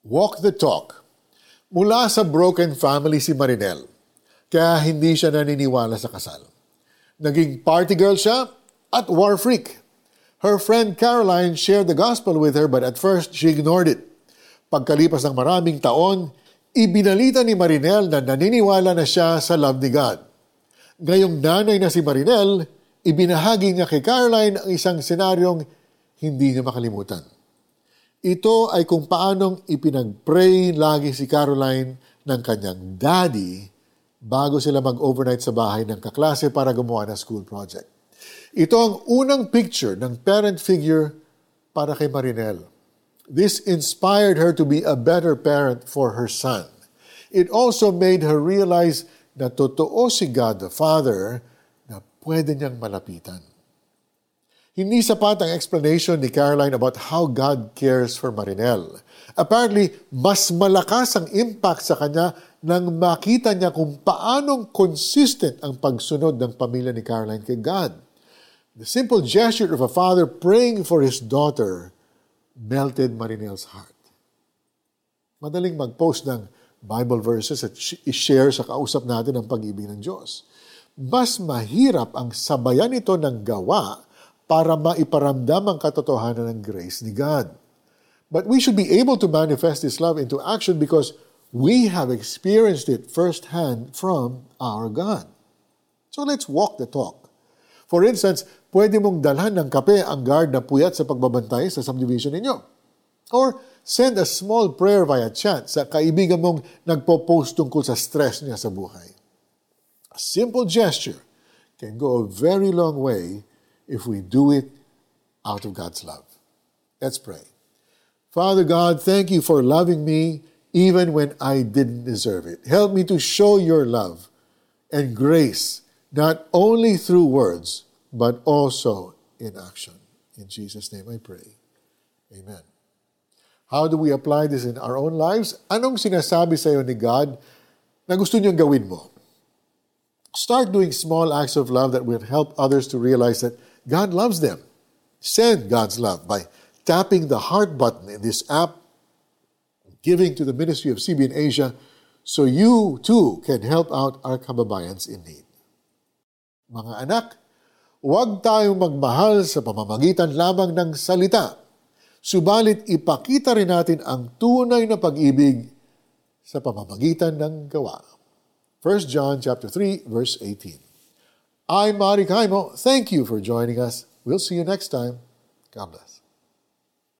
Walk the talk. Mula sa broken family si Marinel, kaya hindi siya naniniwala sa kasal. Naging party girl siya at war freak. Her friend Caroline shared the gospel with her but at first she ignored it. Pagkalipas ng maraming taon, ibinalita ni Marinel na naniniwala na siya sa love ni God. Ngayong nanay na si Marinel, ibinahagi niya kay Caroline ang isang senaryong hindi niya makalimutan. Ito ay kung paanong ipinag-pray lagi si Caroline ng kanyang daddy bago sila mag-overnight sa bahay ng kaklase para gumawa ng school project. Ito ang unang picture ng parent figure para kay Marinel. This inspired her to be a better parent for her son. It also made her realize na totoo si God the Father na pwede niyang malapitan. Hindi sapat ang explanation ni Caroline about how God cares for Marinel. Apparently, mas malakas ang impact sa kanya nang makita niya kung paanong consistent ang pagsunod ng pamilya ni Caroline kay God. The simple gesture of a father praying for his daughter melted Marinel's heart. Madaling mag-post ng Bible verses at i-share sa kausap natin ang pag-ibig ng Diyos. Mas mahirap ang sabayan ito ng gawa para maiparamdam ang katotohanan ng grace ni God. But we should be able to manifest this love into action because we have experienced it firsthand from our God. So let's walk the talk. For instance, pwede mong dalhan ng kape ang guard na puyat sa pagbabantay sa subdivision ninyo. Or send a small prayer via chat sa kaibigan mong nagpo-post tungkol sa stress niya sa buhay. A simple gesture can go a very long way if we do it out of God's love. Let's pray. Father God, thank you for loving me even when I didn't deserve it. Help me to show your love and grace not only through words, but also in action. In Jesus' name I pray. Amen. How do we apply this in our own lives? Anong sinasabi sa iyo ni God na gusto niyong gawin mo? Start doing small acts of love that will help others to realize that God loves them. Send God's love by tapping the heart button in this app, giving to the ministry of CBN Asia, so you too can help out our kababayans in need. Mga anak, huwag tayong magmahal sa pamamagitan lamang ng salita, subalit ipakita rin natin ang tunay na pag-ibig sa pamamagitan ng gawa. 1 John chapter 3 verse 18. I'm Mari Kaimo. Thank you for joining us. We'll see you next time. God bless.